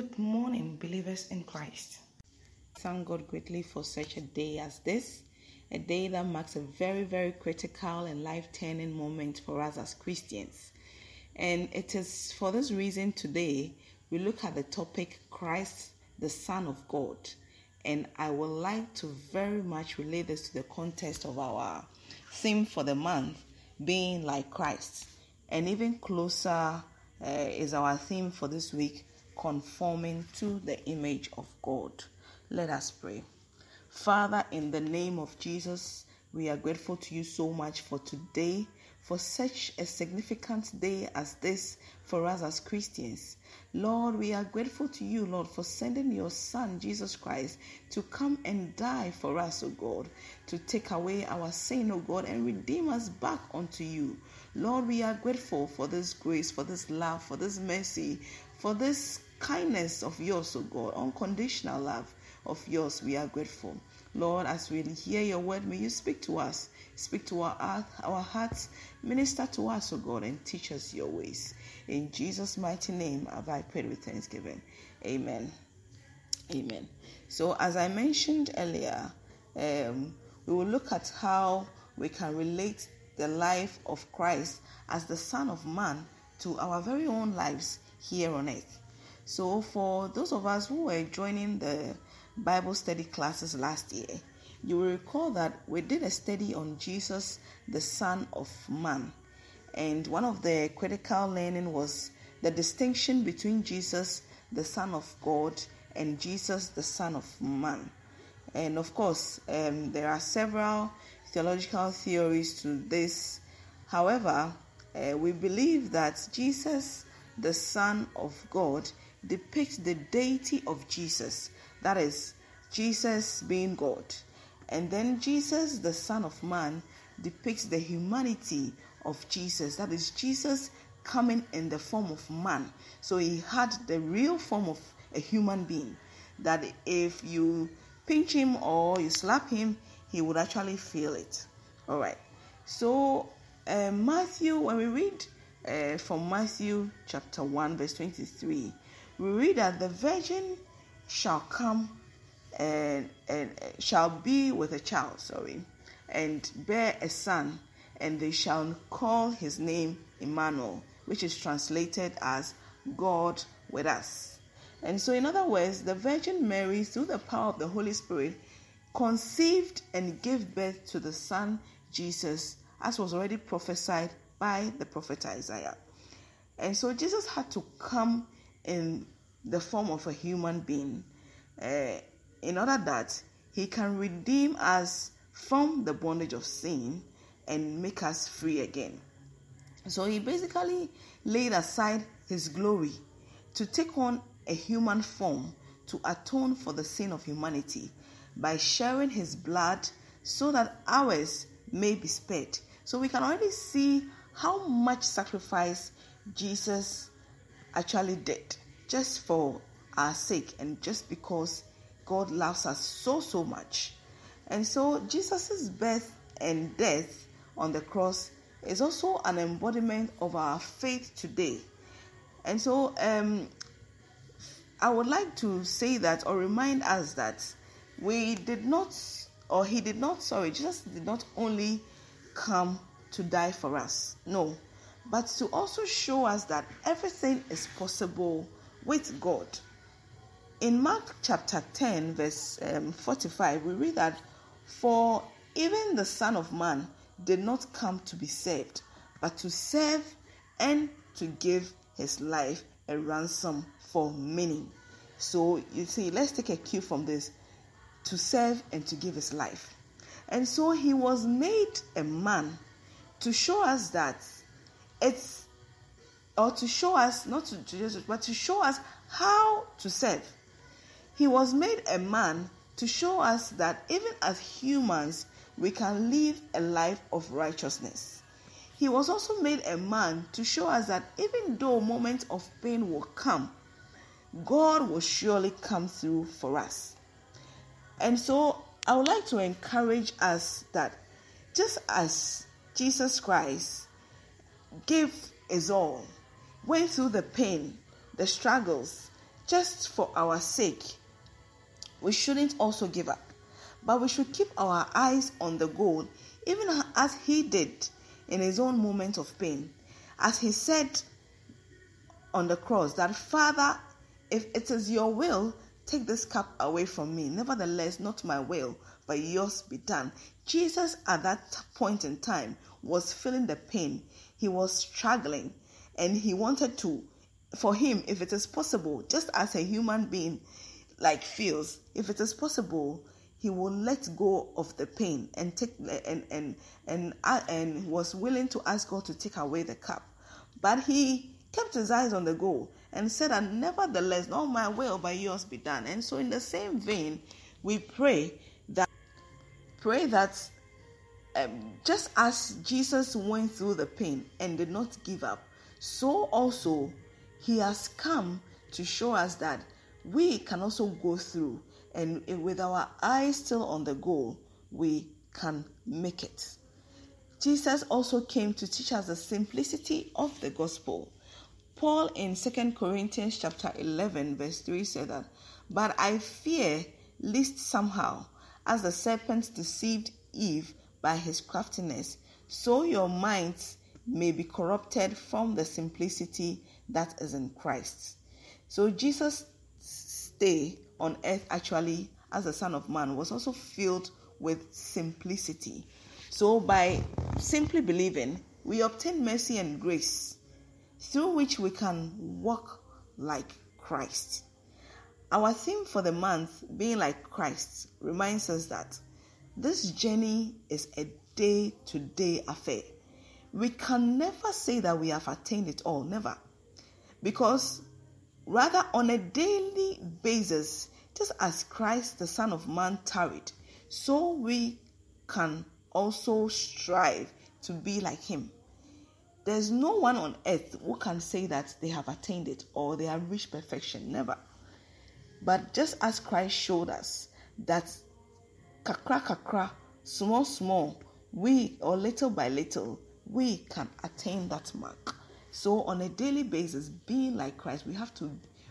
Good morning, believers in Christ. Thank God greatly for such a day as this, a day that marks a very, very critical and life turning moment for us as Christians. And it is for this reason today we look at the topic Christ, the Son of God. And I would like to very much relate this to the context of our theme for the month being like Christ. And even closer uh, is our theme for this week conforming to the image of God. Let us pray. Father, in the name of Jesus, we are grateful to you so much for today, for such a significant day as this for us as Christians. Lord, we are grateful to you, Lord, for sending your Son, Jesus Christ, to come and die for us, O God, to take away our sin, O God, and redeem us back unto you. Lord, we are grateful for this grace, for this love, for this mercy, for this kindness of yours, O God, unconditional love of yours, we are grateful. Lord, as we hear your word, may you speak to us, speak to our, our hearts, minister to us, O God, and teach us your ways. In Jesus' mighty name, have I prayed with thanksgiving. Amen. Amen. So, as I mentioned earlier, um, we will look at how we can relate the life of Christ as the Son of Man to our very own lives here on earth. So, for those of us who were joining the Bible study classes last year, you will recall that we did a study on Jesus, the Son of Man. And one of the critical learning was the distinction between Jesus, the Son of God, and Jesus, the Son of Man. And of course, um, there are several theological theories to this. However, uh, we believe that Jesus, the Son of God, depicts the deity of Jesus. That is, Jesus being God. And then Jesus, the Son of Man, depicts the humanity of Jesus. That is, Jesus coming in the form of man. So he had the real form of a human being. That if you pinch him or you slap him, he would actually feel it. All right. So, uh, Matthew, when we read uh, from Matthew chapter 1, verse 23, we read that the virgin shall come and, and shall be with a child, sorry, and bear a son, and they shall call his name Emmanuel, which is translated as God with us. And so, in other words, the Virgin Mary, through the power of the Holy Spirit, conceived and gave birth to the Son Jesus, as was already prophesied by the prophet Isaiah. And so, Jesus had to come in the form of a human being uh, in order that he can redeem us from the bondage of sin and make us free again. So he basically laid aside his glory to take on a human form to atone for the sin of humanity by sharing his blood so that ours may be spared. So we can already see how much sacrifice Jesus actually did just for our sake and just because God loves us so, so much. And so Jesus' birth and death on the cross is also an embodiment of our faith today. And so um, I would like to say that or remind us that we did not, or he did not, sorry, Jesus did not only come to die for us, no, but to also show us that everything is possible with God. In Mark chapter 10, verse um, 45, we read that, For even the Son of Man did not come to be saved, but to serve and to give his life a ransom for many. So you see, let's take a cue from this to serve and to give his life. And so he was made a man to show us that it's or to show us, not to Jesus, but to show us how to serve. He was made a man to show us that even as humans, we can live a life of righteousness. He was also made a man to show us that even though moments of pain will come, God will surely come through for us. And so I would like to encourage us that just as Jesus Christ gave his all, went through the pain, the struggles, just for our sake, we shouldn't also give up, but we should keep our eyes on the goal, even as he did in his own moment of pain. As he said on the cross, that Father, if it is your will, take this cup away from me. Nevertheless, not my will, but yours be done. Jesus, at that point in time, was feeling the pain. He was struggling, and he wanted to, for him, if it is possible, just as a human being like feels, if it is possible, he will let go of the pain and take and and and uh, and was willing to ask God to take away the cup, but he kept his eyes on the goal and said, "And nevertheless, not my will, but yours be done." And so, in the same vein, we pray that pray that um, just as Jesus went through the pain and did not give up, so also he has come to show us that we can also go through and with our eyes still on the goal, we can make it. Jesus also came to teach us the simplicity of the gospel. Paul in 2 Corinthians chapter 11 verse 3 said that, "But I fear lest somehow as the serpent deceived Eve by his craftiness, so your minds may be corrupted from the simplicity that is in Christ." So Jesus stay on earth actually as the Son of Man was also filled with simplicity. So, by simply believing, we obtain mercy and grace through which we can walk like Christ. Our theme for the month, being like Christ, reminds us that this journey is a day to day affair. We can never say that we have attained it all, never. Because rather, on a daily basis, just as Christ, the Son of Man, tarried, so we can also strive to be like him. There's no one on earth who can say that they have attained it or they have reached perfection. Never. But just as Christ showed us that kakra kakra, small small, we or little by little, we can attain that mark. So on a daily basis, being like Christ, we have to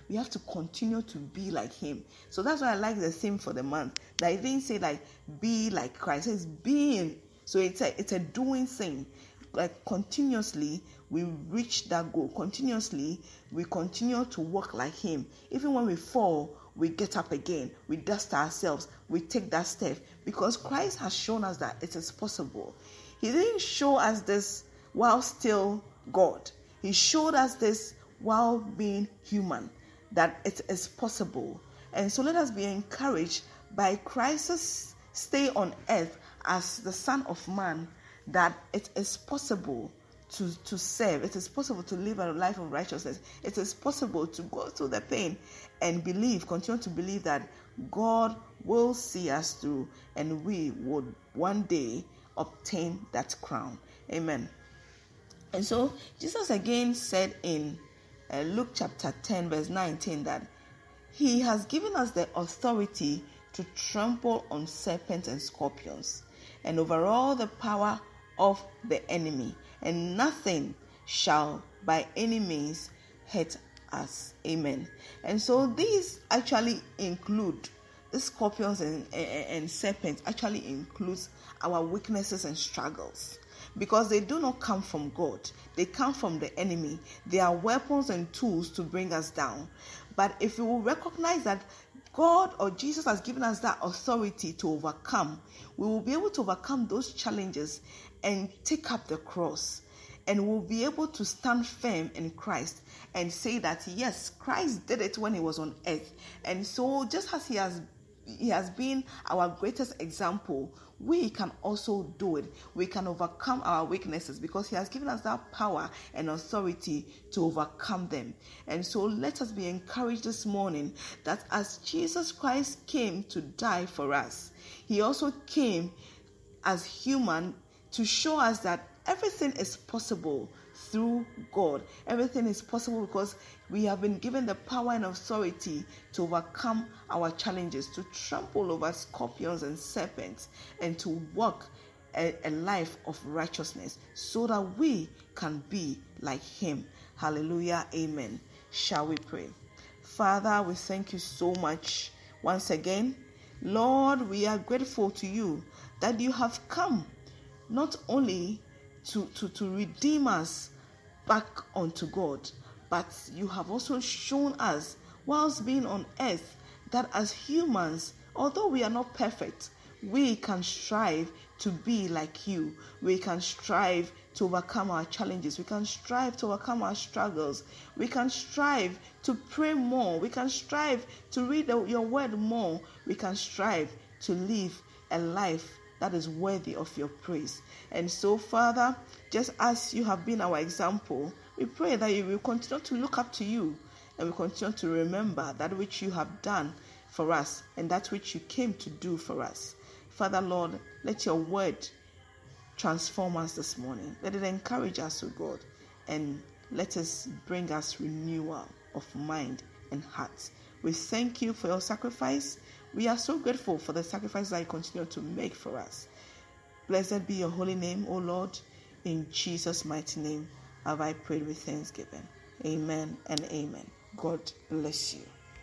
we have to continue to be like him. So that's why I like the theme for the month. That I didn't say like be like Christ. It's being. So it's a it's a doing thing. Like continuously we reach that goal. Continuously we continue to walk like him. Even when we fall, we get up again. We dust ourselves. We take that step because Christ has shown us that it is possible. He didn't show us this while still God. He showed us this while being human that it is possible. And so let us be encouraged by Christ's stay on earth as the Son of Man that it is possible to, to serve. It is possible to live a life of righteousness. It is possible to go through the pain and believe, continue to believe that God will see us through and we would one day obtain that crown. Amen. And so Jesus again said in uh, Luke chapter 10, verse 19, that He has given us the authority to trample on serpents and scorpions and over all the power of the enemy, and nothing shall by any means hurt us. Amen. And so these actually include the scorpions and, and, and serpents actually includes our weaknesses and struggles because they do not come from God, they come from the enemy. They are weapons and tools to bring us down. But if we will recognize that God or Jesus has given us that authority to overcome, we will be able to overcome those challenges and take up the cross. And we'll be able to stand firm in Christ and say that yes, Christ did it when he was on earth. And so just as he has he has been our greatest example, we can also do it. We can overcome our weaknesses because He has given us that power and authority to overcome them. And so let us be encouraged this morning that as Jesus Christ came to die for us, He also came as human to show us that everything is possible through God. Everything is possible because we have been given the power and authority to overcome our challenges, to trample over scorpions and serpents, and to walk a, a life of righteousness so that we can be like Him. Hallelujah. Amen. Shall we pray? Father, we thank you so much once again. Lord, we are grateful to you that you have come not only to, to, to redeem us back unto God, but you have also shown us, whilst being on earth, that as humans, although we are not perfect, we can strive to be like you. We can strive to overcome our challenges. We can strive to overcome our struggles. We can strive to pray more. We can strive to read your word more. We can strive to live a life that is worthy of your praise. And so, Father, just as you have been our example, we pray that you will continue to look up to you and we continue to remember that which you have done for us and that which you came to do for us. Father, Lord, let your word transform us this morning. Let it encourage us, O God, and let us bring us renewal of mind and heart. We thank you for your sacrifice. We are so grateful for the sacrifice that you continue to make for us. Blessed be your holy name, O Lord. In Jesus' mighty name have I prayed with thanksgiving. Amen and amen. God bless you.